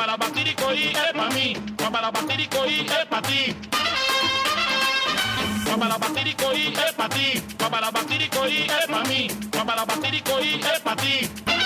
para batirico y es para mí, para batirico y es para ti. Para batirico y es para ti, para batirico y es para mí, para batirico y es para ti.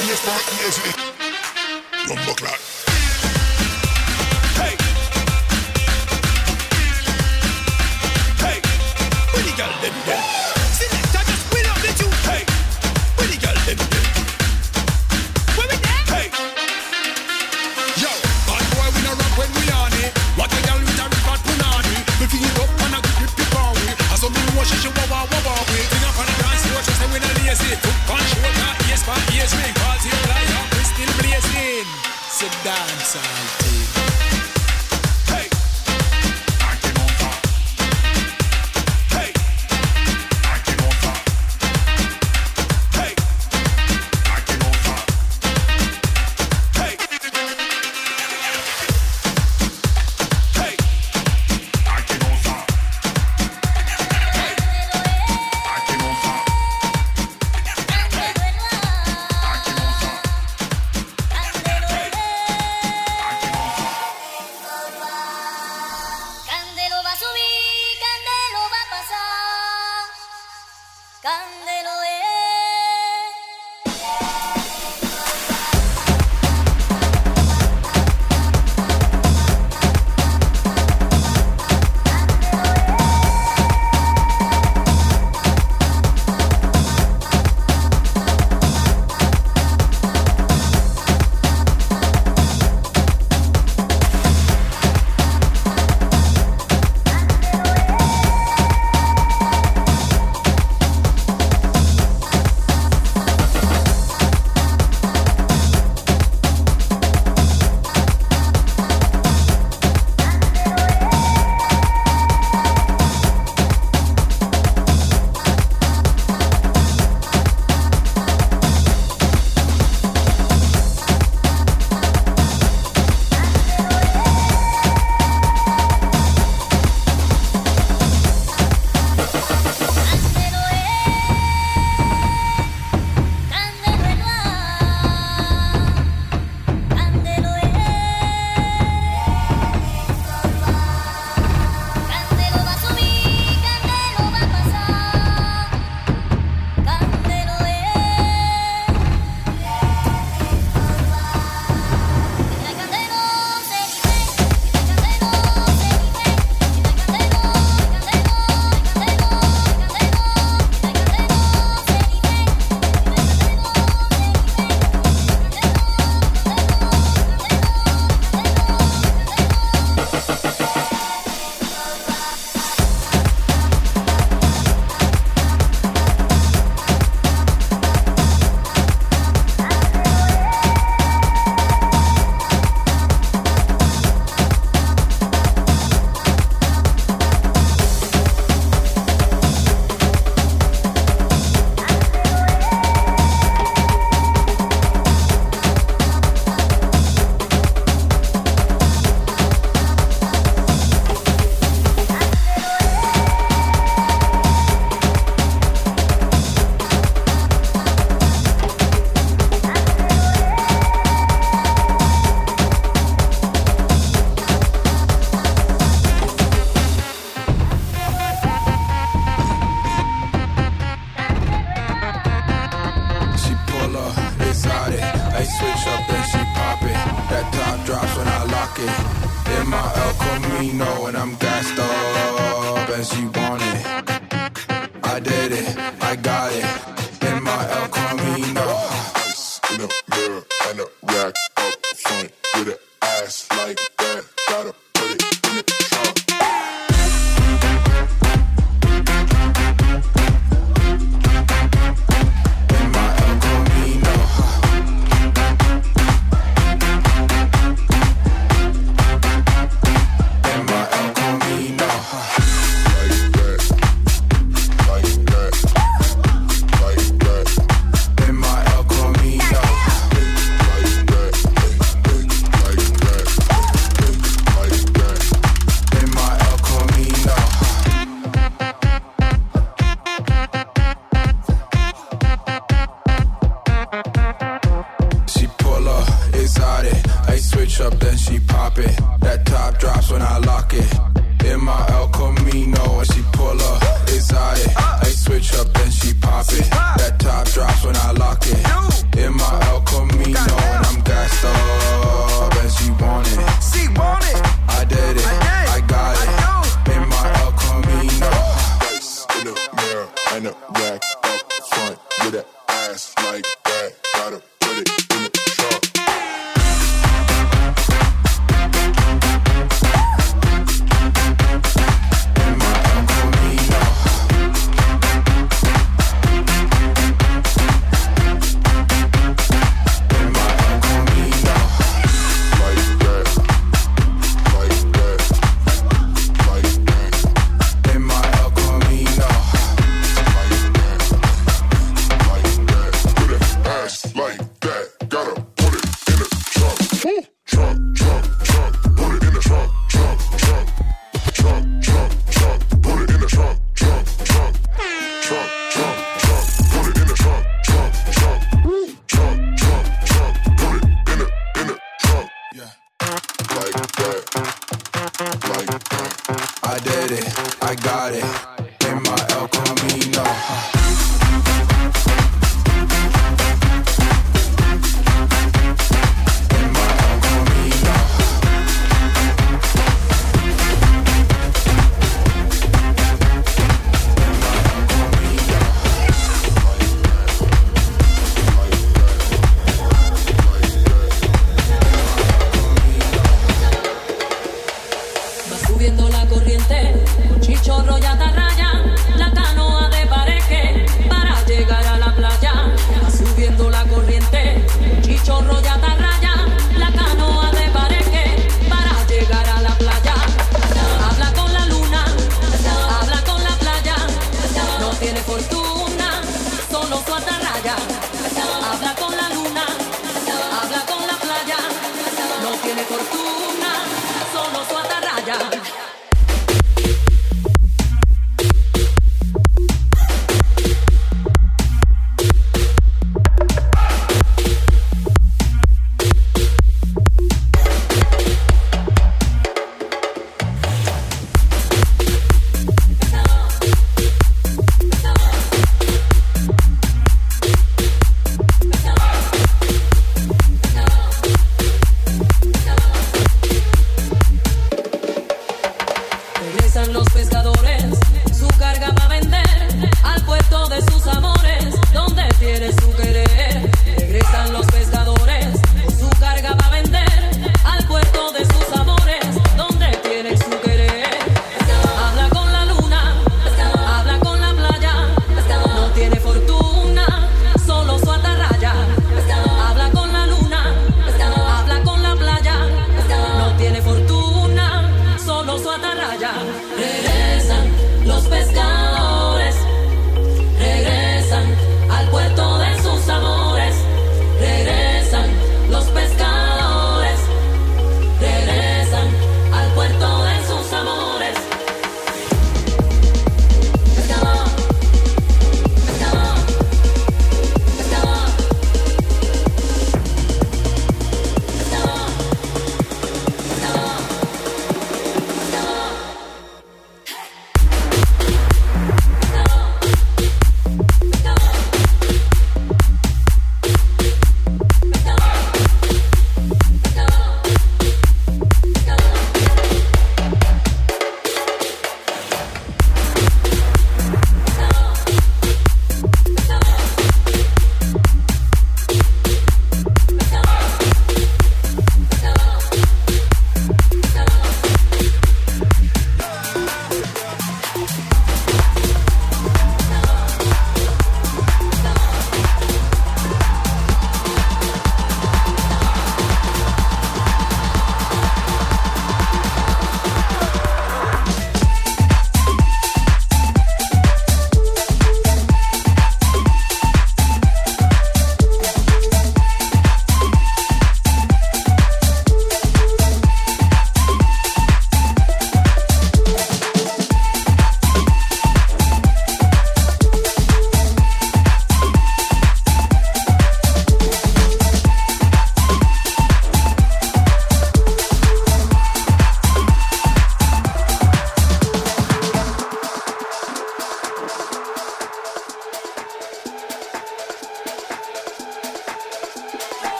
fiesta, fiesta. Rumble clock.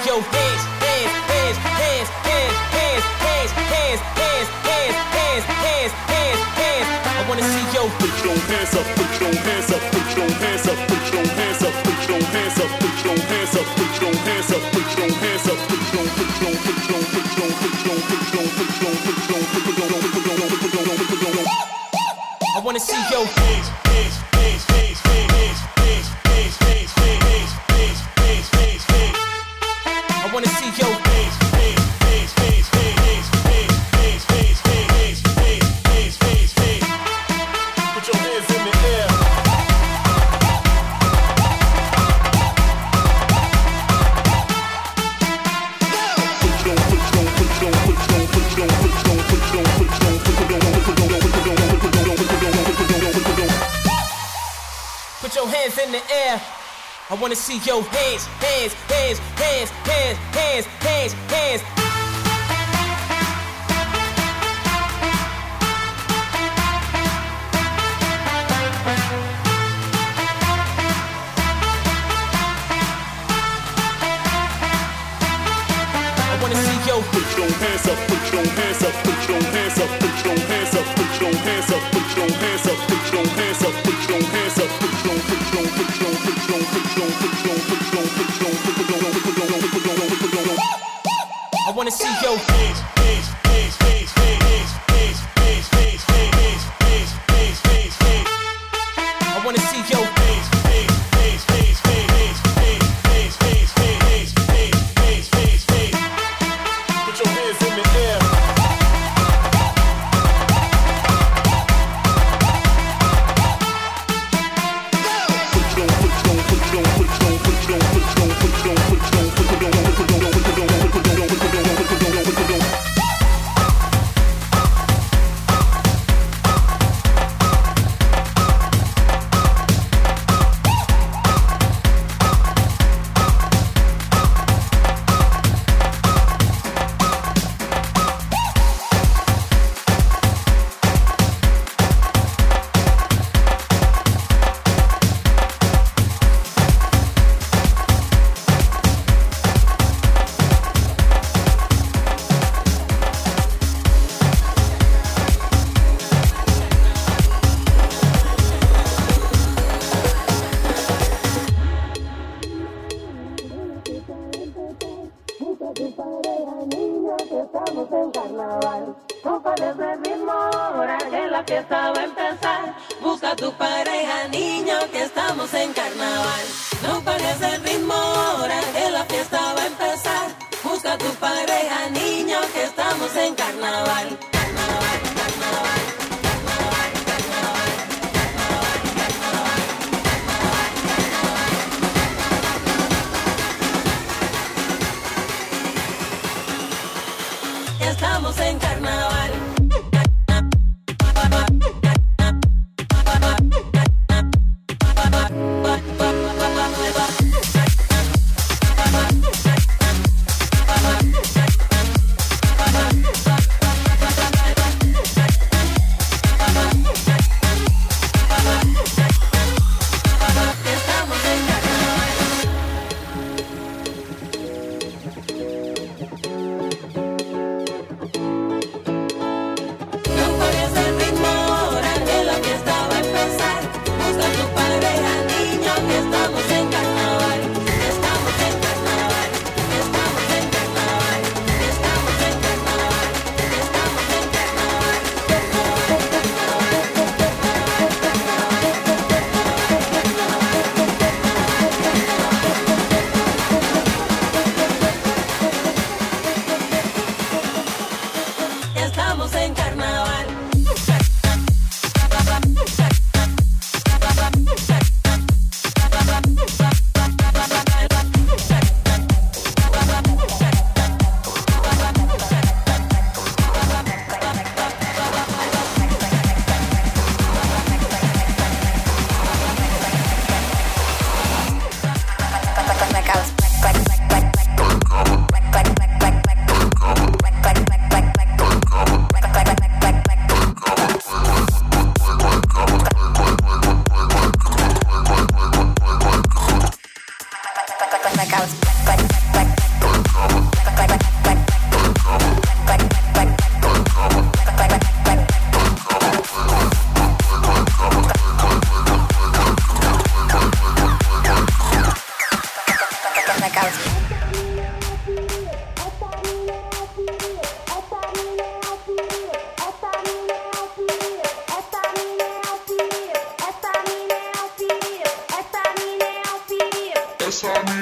Your hands, hands, hands, hands, hands, hands, hands, hands, hands, hands, hands, hands, hands, hands. I wanna see your Put your hands up, put your hands up, put your hands up, put your hands up, put your hands up, put your hands up, put your hands up, put your hands up, put your put your put your put your put your put your put your put your put your put your put your put your put your put your. I wanna see yo. Hands.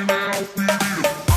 Música